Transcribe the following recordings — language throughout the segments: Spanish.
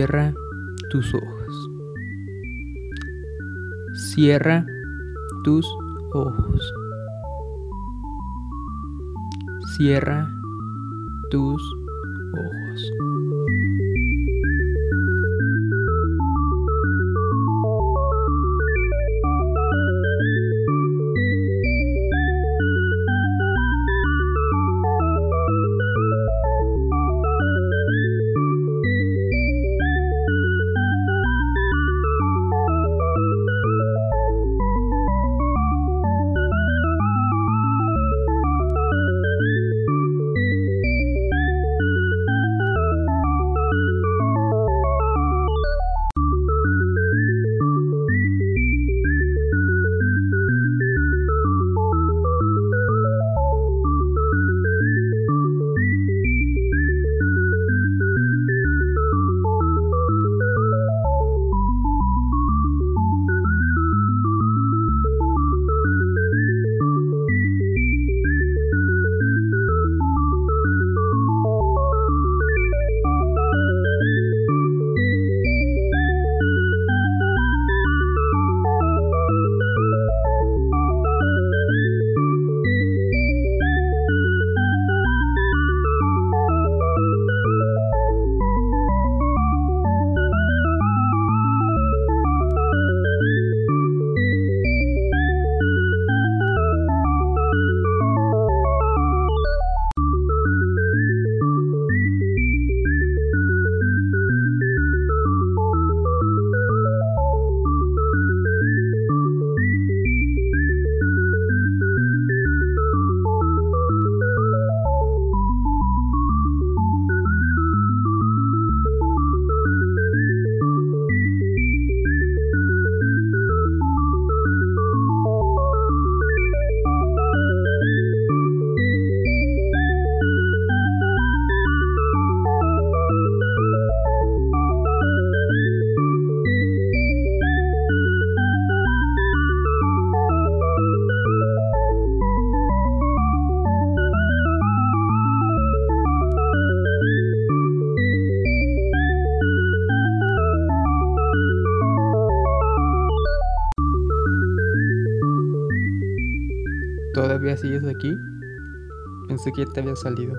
Cierra tus ojos. Cierra tus ojos. Cierra tus ojos. Aquí? Pensé que te había salido.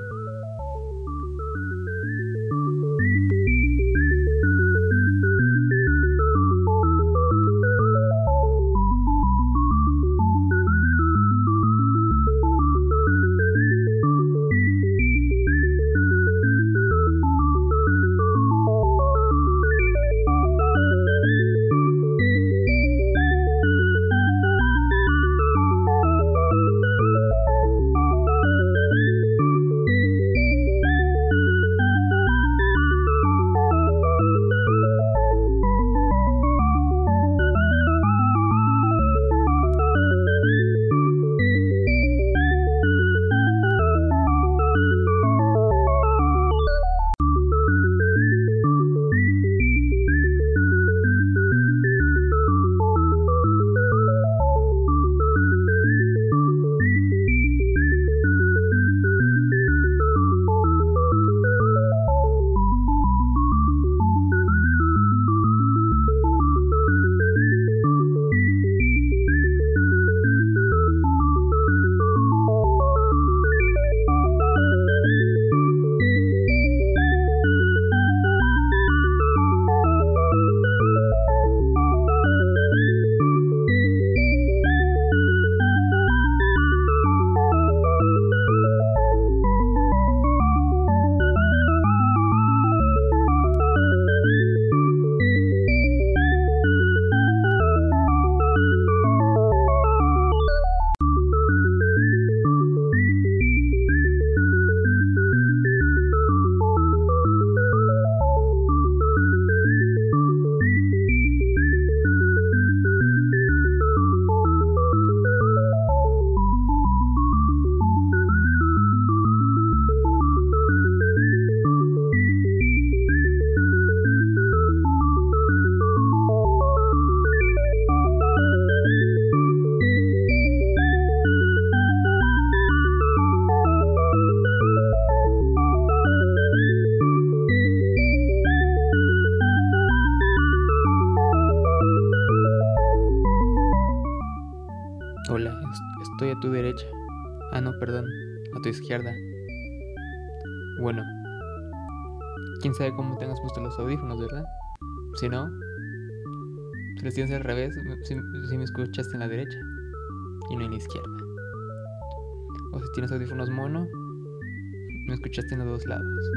Izquierda. Bueno, quién sabe cómo tengas puesto los audífonos, ¿verdad? Si no, si los tienes al revés, si, me escuchaste en la derecha y no en la izquierda. O si tienes audífonos mono, me escuchaste en los dos lados.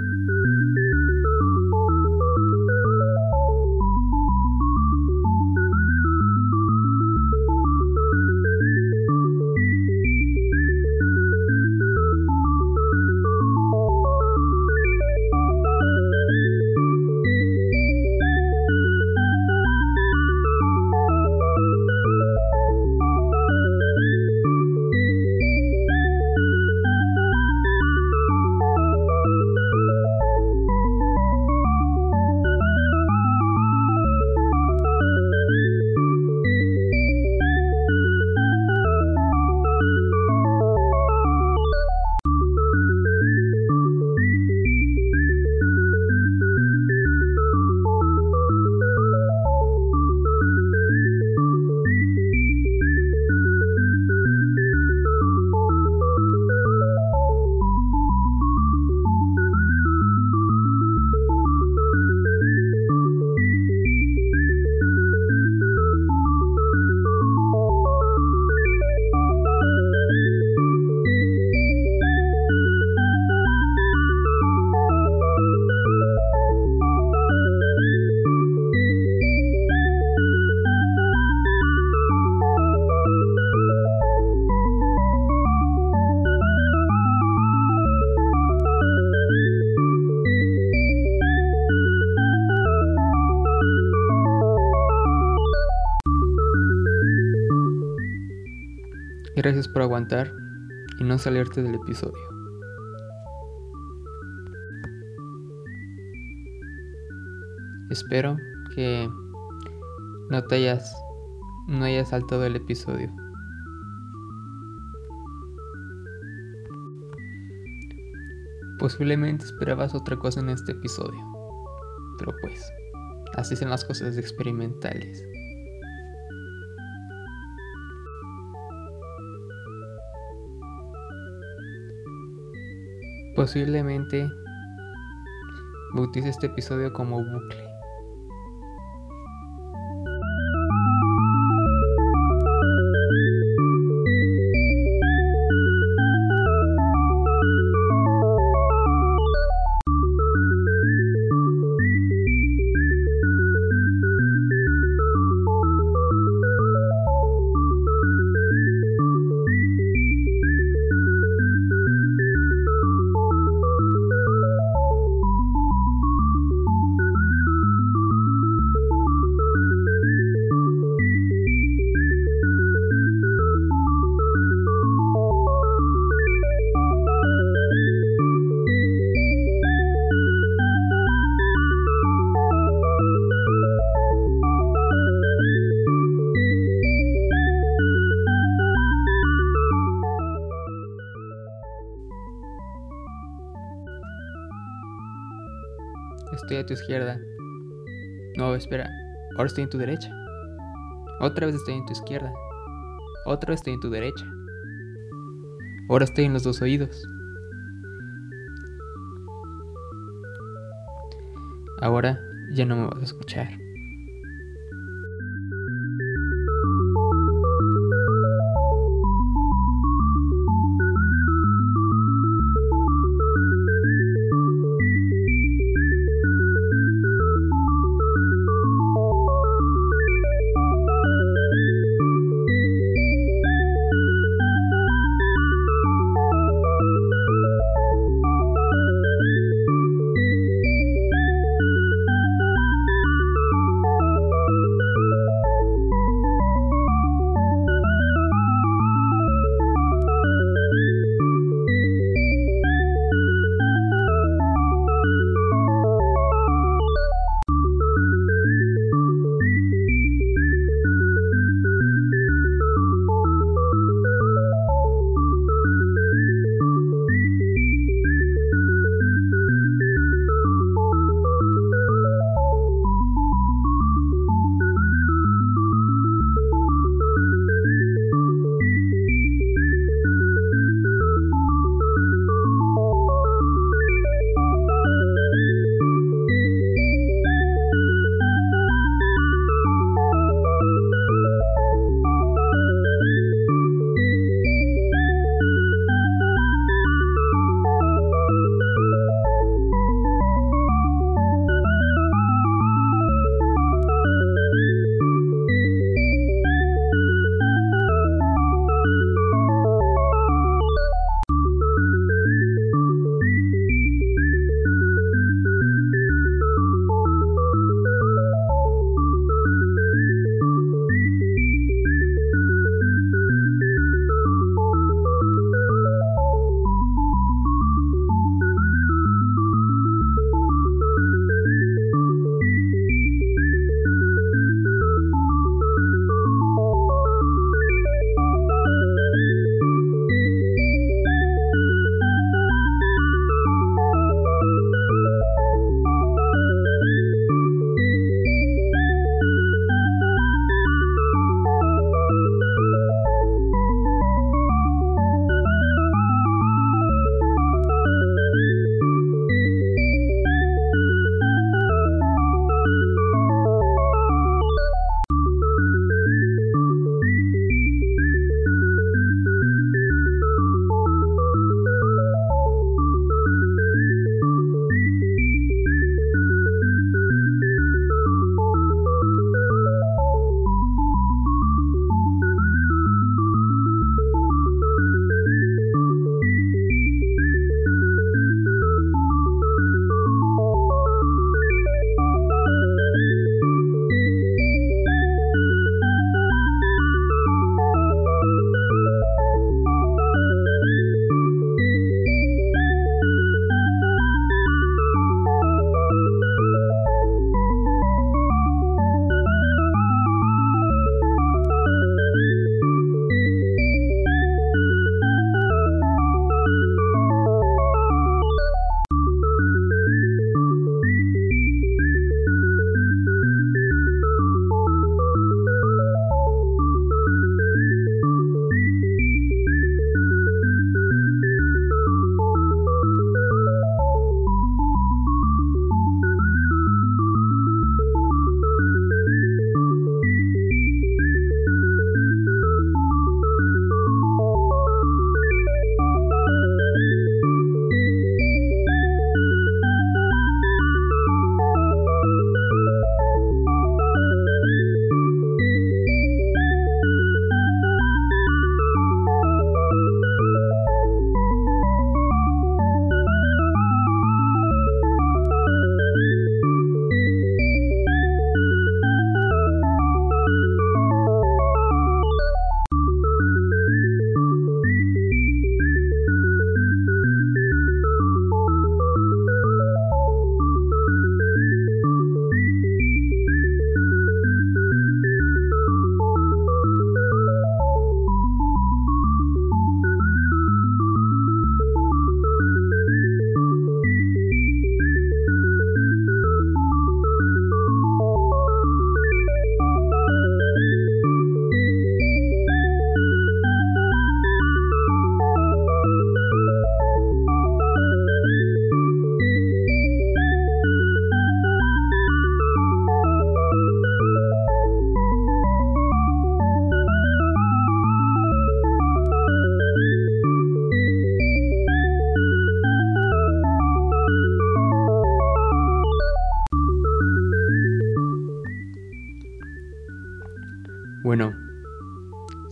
Gracias por aguantar y no salirte del episodio. Espero que no te hayas no hayas saltado el episodio. Posiblemente esperabas otra cosa en este episodio, pero pues, así son las cosas experimentales. Posiblemente bautice este episodio como bucle. Tu izquierda. No, espera. Ahora estoy en tu derecha. Otra vez estoy en tu izquierda. Otra vez estoy en tu derecha. Ahora estoy en los dos oídos. Ahora ya no me vas a escuchar.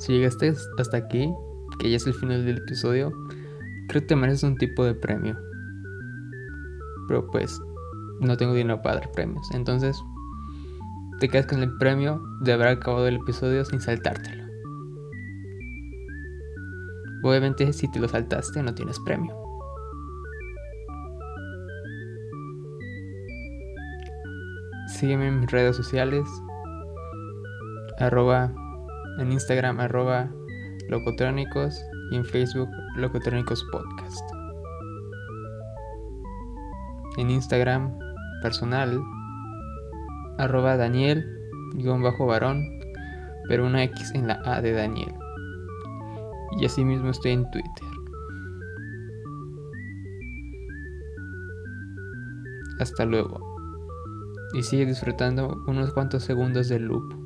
Si llegaste hasta aquí, que ya es el final del episodio, creo que te mereces un tipo de premio. Pero pues, no tengo dinero para dar premios. Entonces, te quedas con el premio de haber acabado el episodio sin saltártelo. Obviamente, si te lo saltaste, no tienes premio. Sígueme en mis redes sociales. Arroba en Instagram arroba locotrónicos y en Facebook locotrónicos podcast. En Instagram personal arroba Daniel guion bajo varón pero una X en la A de Daniel. Y asimismo estoy en Twitter. Hasta luego. Y sigue disfrutando unos cuantos segundos del loop.